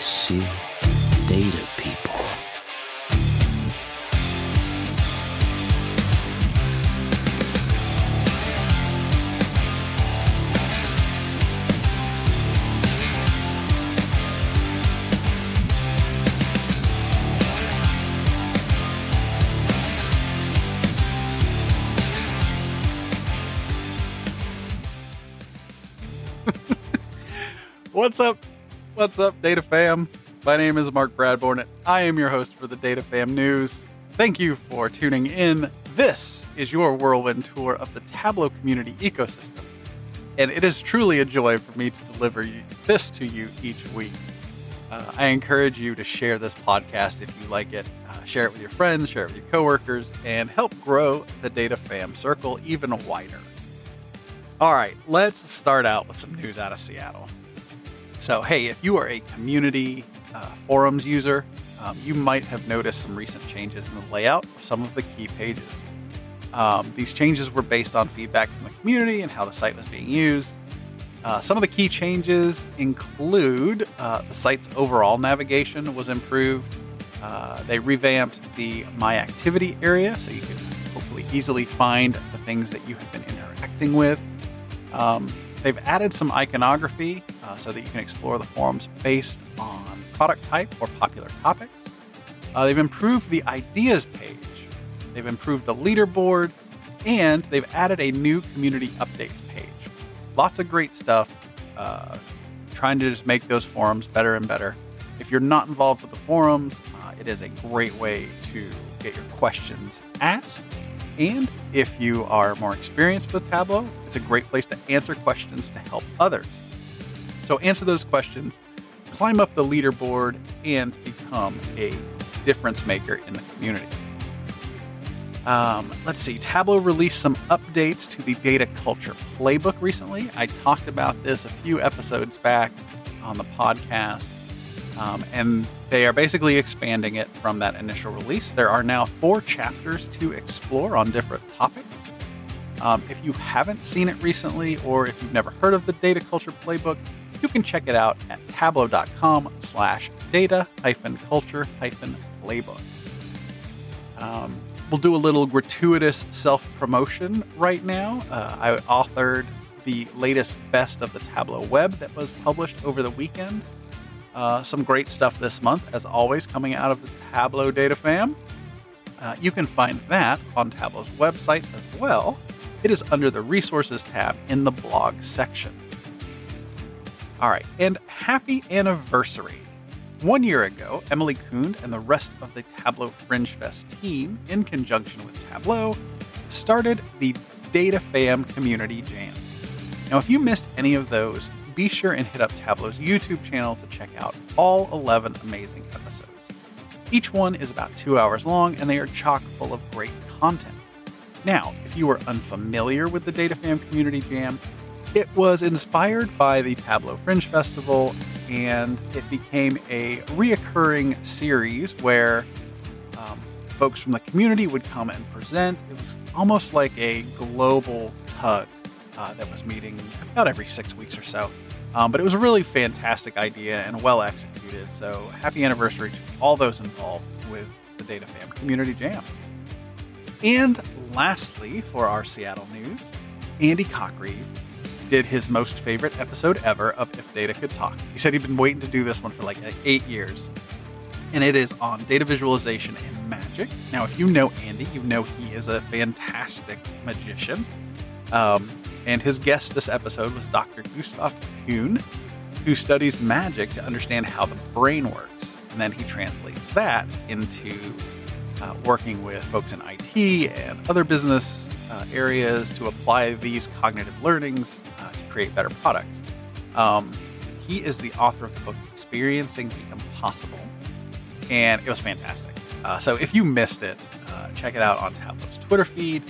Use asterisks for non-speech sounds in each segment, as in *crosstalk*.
see data people. What's up? What's up, Data Fam? My name is Mark Bradbourne, and I am your host for the Data Fam News. Thank you for tuning in. This is your whirlwind tour of the Tableau community ecosystem, and it is truly a joy for me to deliver this to you each week. Uh, I encourage you to share this podcast if you like it. Uh, share it with your friends, share it with your coworkers, and help grow the Data Fam circle even wider. All right, let's start out with some news out of Seattle. So, hey, if you are a community uh, forums user, um, you might have noticed some recent changes in the layout of some of the key pages. Um, these changes were based on feedback from the community and how the site was being used. Uh, some of the key changes include uh, the site's overall navigation was improved. Uh, they revamped the My Activity area so you can hopefully easily find the things that you have been interacting with. Um, they've added some iconography uh, so that you can explore the forums based on product type or popular topics. Uh, they've improved the ideas page. They've improved the leaderboard, and they've added a new community updates page. Lots of great stuff. Uh, trying to just make those forums better and better. If you're not involved with the forums, uh, it is a great way to get your questions asked. And if you are more experienced with Tableau, it's a great place to answer questions to help others. So answer those questions, climb up the leaderboard, and become a difference maker in the community. Um, let's see, Tableau released some updates to the data culture playbook recently. I talked about this a few episodes back on the podcast, um, and they are basically expanding it from that initial release. There are now four chapters to explore on different topics. Um, if you haven't seen it recently, or if you've never heard of the data culture playbook, you can check it out at tableau.com slash data hyphen culture hyphen playbook. Um, we'll do a little gratuitous self promotion right now. Uh, I authored the latest best of the Tableau web that was published over the weekend. Uh, some great stuff this month, as always, coming out of the Tableau Data Fam. Uh, you can find that on Tableau's website as well. It is under the Resources tab in the blog section. All right, and happy anniversary. One year ago, Emily Kund and the rest of the Tableau Fringe Fest team, in conjunction with Tableau, started the Data Fam Community Jam. Now, if you missed any of those, be sure and hit up Tableau's YouTube channel to check out all 11 amazing episodes. Each one is about two hours long and they are chock full of great content. Now, if you are unfamiliar with the Data Fam Community Jam, it was inspired by the Tableau Fringe Festival and it became a reoccurring series where um, folks from the community would come and present. It was almost like a global tug uh, that was meeting about every six weeks or so. Um, but it was a really fantastic idea and well executed. So happy anniversary to all those involved with the Data Fam Community Jam. And lastly, for our Seattle news, Andy Cotgreave did his most favorite episode ever of If Data Could Talk. He said he'd been waiting to do this one for like eight years. And it is on data visualization and magic. Now, if you know Andy, you know he is a fantastic magician. Um, and his guest this episode was Dr. Gustav Kuhn, who studies magic to understand how the brain works. And then he translates that into uh, working with folks in IT and other business uh, areas to apply these cognitive learnings uh, to create better products. Um, he is the author of the book Experiencing the Impossible, and it was fantastic. Uh, so if you missed it, uh, check it out on Tableau's Twitter feed.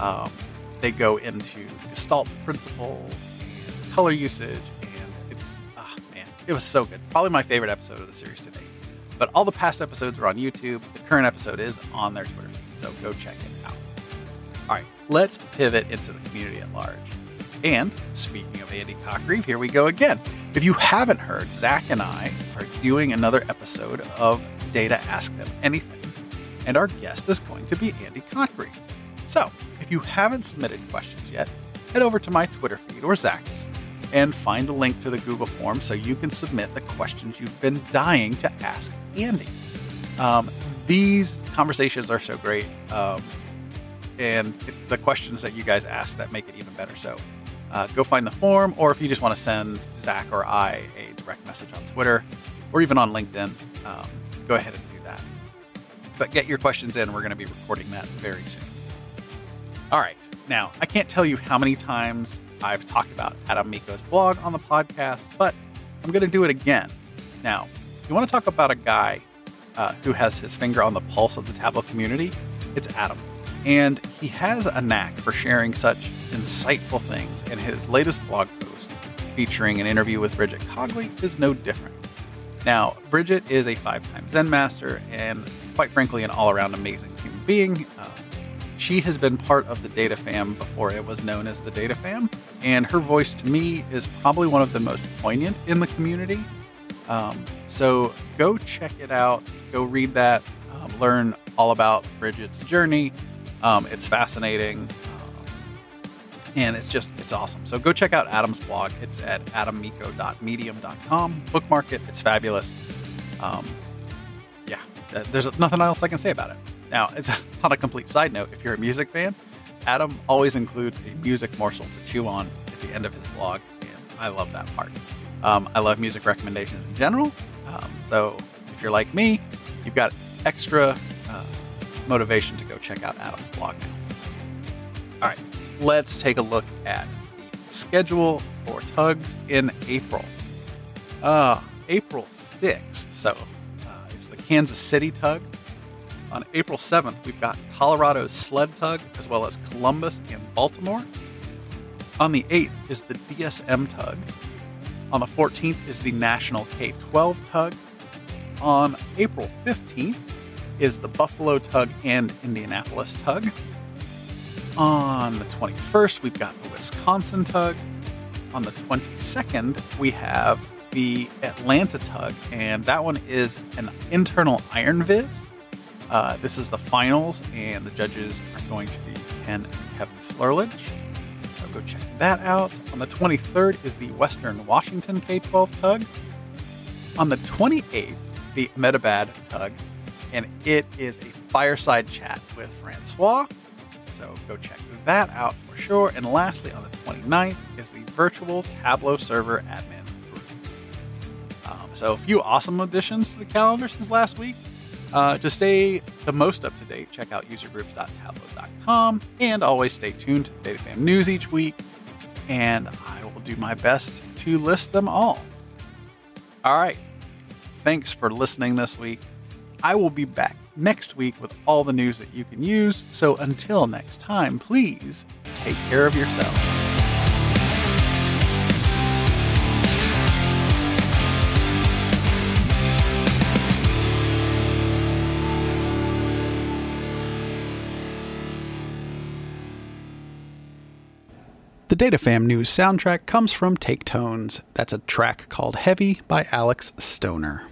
Um, they go into Gestalt principles color usage, and it's ah man, it was so good. Probably my favorite episode of the series today. But all the past episodes are on YouTube. The current episode is on their Twitter feed, so go check it out. All right, let's pivot into the community at large. And speaking of Andy Cotgreave, here we go again. If you haven't heard, Zach and I are doing another episode of Data Ask Them Anything, and our guest is going to be Andy Cotgreave. So, you haven't submitted questions yet, head over to my Twitter feed or Zach's and find a link to the Google form so you can submit the questions you've been dying to ask Andy. Um, these conversations are so great, um, and it's the questions that you guys ask that make it even better. So, uh, go find the form, or if you just want to send Zach or I a direct message on Twitter or even on LinkedIn, um, go ahead and do that. But get your questions in. We're going to be recording that very soon. All right. Now, I can't tell you how many times I've talked about Adam Mico's blog on the podcast, but I'm going to do it again. Now, you want to talk about a guy uh, who has his finger on the pulse of the Tableau community, it's Adam. And he has a knack for sharing such insightful things, and his latest blog post featuring an interview with Bridget Cogley is no different. Now, Bridget is a five time Zen master and, quite frankly, an all around amazing human being. Uh, she has been part of the Data Fam before it was known as the Data Fam, and her voice to me is probably one of the most poignant in the community. Um, so go check it out, go read that, um, learn all about Bridget's journey, um, it's fascinating. Um, and it's just, it's awesome. So go check out Adam's blog. It's at adammico.medium.com. Bookmark it. It's fabulous. Um, yeah, there's nothing else I can say about it. Now, it's *laughs* on a complete side note. If you're a music fan, Adam always includes a music morsel to chew on at the end of his blog. And I love that part. Um, I love music recommendations in general. Um, so if you're like me, you've got extra uh, motivation to go check out Adam's blog now. All right, let's take a look at the schedule for tugs in April. Uh, April 6th, so uh, it's the Kansas City tug. On April 7th, we've got Colorado's sled tug, as well as Columbus and Baltimore. On the 8th is the DSM tug. On the 14th is the National K 12 tug. On April 15th is the Buffalo Tug and Indianapolis Tug. On the 21st, we've got the Wisconsin Tug. On the 22nd, we have the Atlanta Tug, and that one is an internal Iron Viz. Uh, this is the finals, and the judges are going to be Ken and Kevin Flerlage. So go check that out. On the 23rd is the Western Washington K 12 Tug. On the 28th, the Metabad Tug and it is a fireside chat with Francois. So go check that out for sure. And lastly, on the 29th is the virtual Tableau server admin. Um, so a few awesome additions to the calendar since last week. Uh, to stay the most up to date, check out usergroups.tableau.com and always stay tuned to the DataFam news each week. And I will do my best to list them all. All right. Thanks for listening this week. I will be back next week with all the news that you can use. So until next time, please take care of yourself. The DataFam News soundtrack comes from Take Tones. That's a track called Heavy by Alex Stoner.